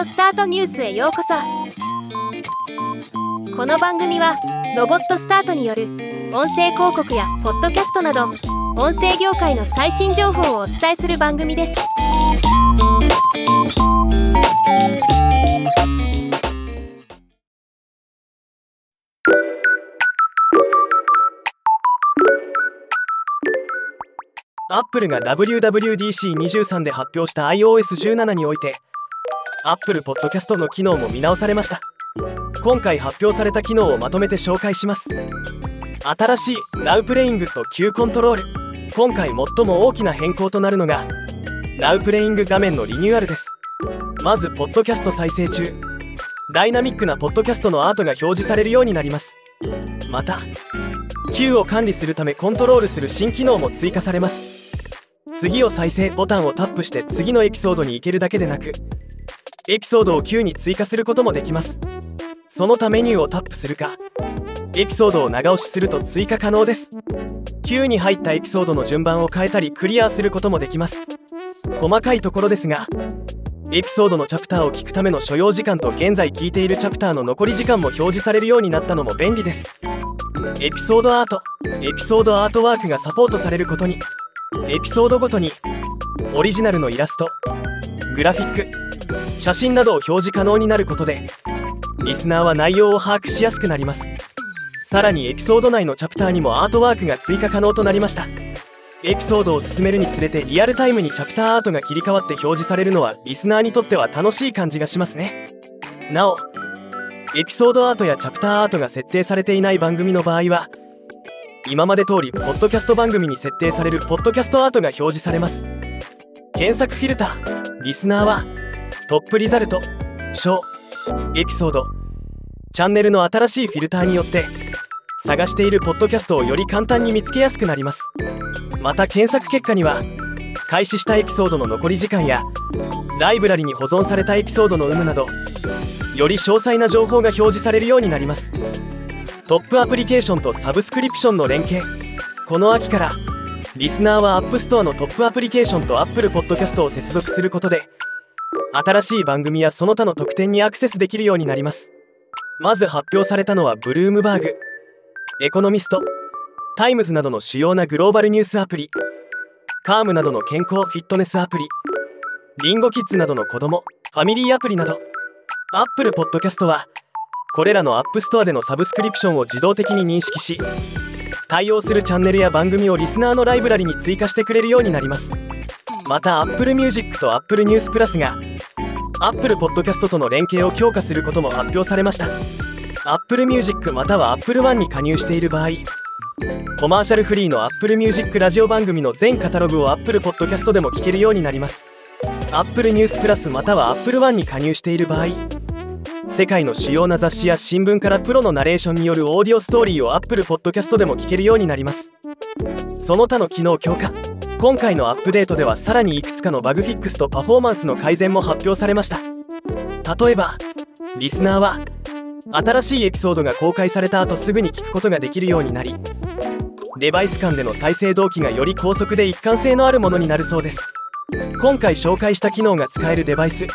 オスタートニュースへようこそ。この番組はロボットスタートによる音声広告やポッドキャストなど音声業界の最新情報をお伝えする番組です。アップルが WWDC23 で発表した iOS17 において Apple Podcast の機能も見直されました。今回発表された機能をまとめて紹介します。新しい Now Playing と Q コントロール。今回最も大きな変更となるのが Now Playing 画面のリニューアルです。まずポッドキャスト再生中。ダイナミックなポッドキャストのアートが表示されるようになります。また Q を管理するためコントロールする新機能も追加されます。次を再生ボタンをタップして次のエピソードに行けるだけでなくエピソードを Q に追加することもできます。その他メニューをタップするか。エピソードを長押しすると追加可能です。Q に入ったエピソードの順番を変えたりクリアすることもできます。細かいところですがエピソードのチャプターを聞くための所要時間と現在聞いているチャプターの残り時間も表示されるようになったのも便利です。エピソードアート。エピソードアートワークがサポートされることに。エピソードごとに。オリジナルのイラスト。グラフィック。写真などを表示可能になることでリスナーは内容を把握しやすくなります。さらにエピソード内のチャプターにもアートワークが追加可能となりました。エピソードを進めるにつれてリアルタイムにチャプターアートが切り替わって表示されるのはリスナーにとっては楽しい感じがしますね。なおエピソードアートやチャプターアートが設定されていない番組の場合は今まで通りポッドキャスト番組に設定されるポッドキャストアートが表示されます。検索フィルターリスナーはトップリザルト。小エピソード。チャンネルの新しいフィルターによって探しているポッドキャストをより簡単に見つけやすくなります。また検索結果には開始したエピソードの残り時間やライブラリに保存されたエピソードの有無などより詳細な情報が表示されるようになります。トップアプリケーションとサブスクリプションの連携。この秋からリスナーは App Store のトップアプリケーションと Apple Podcast を接続することで新しい番組やその他の特典にアクセスできるようになります。まず発表されたのはブルームバーグエコノミストタイムズなどの主要なグローバルニュースアプリ。カームなどの健康フィットネスアプリ。リンゴキッズなどの子供ファミリーアプリなど。Apple Podcast はこれらの App Store でのサブスクリプションを自動的に認識し対応するチャンネルや番組をリスナーのライブラリに追加してくれるようになります。また Apple Music と Apple News Plus が Apple Podcast との連携を強化することも発表されました。Apple Music または Apple One に加入している場合コマーシャルフリーの Apple Music ラジオ番組の全カタログを Apple Podcast でも聴けるようになります。Apple News Plus または Apple One に加入している場合世界の主要な雑誌や新聞からプロのナレーションによるオーディオストーリーを Apple Podcast でも聞けるようになります。その他の機能強化。今回のアップデートではさらにいくつかのバグフィックスとパフォーマンスの改善も発表されました。例えばリスナーは新しいエピソードが公開された後すぐに聞くことができるようになりデバイス間での再生同期がより高速で一貫性のあるものになるそうです。今回紹介した機能が使えるデバイス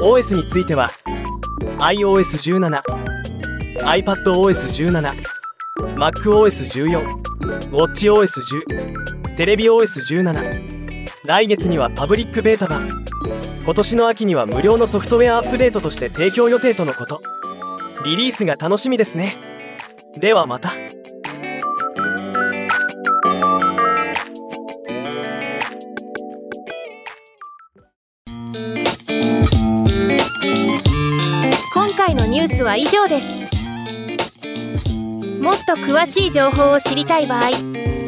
OS については iOS17、iPadOS17、MacOS14、WatchOS10、テレビ OS17 来月にはパブリックベータ版。今年の秋には無料のソフトウェアアップデートとして提供予定とのこと。リリースが楽しみですね。ではまた。今回のニュースは以上です。もっと詳しい情報を知りたい場合「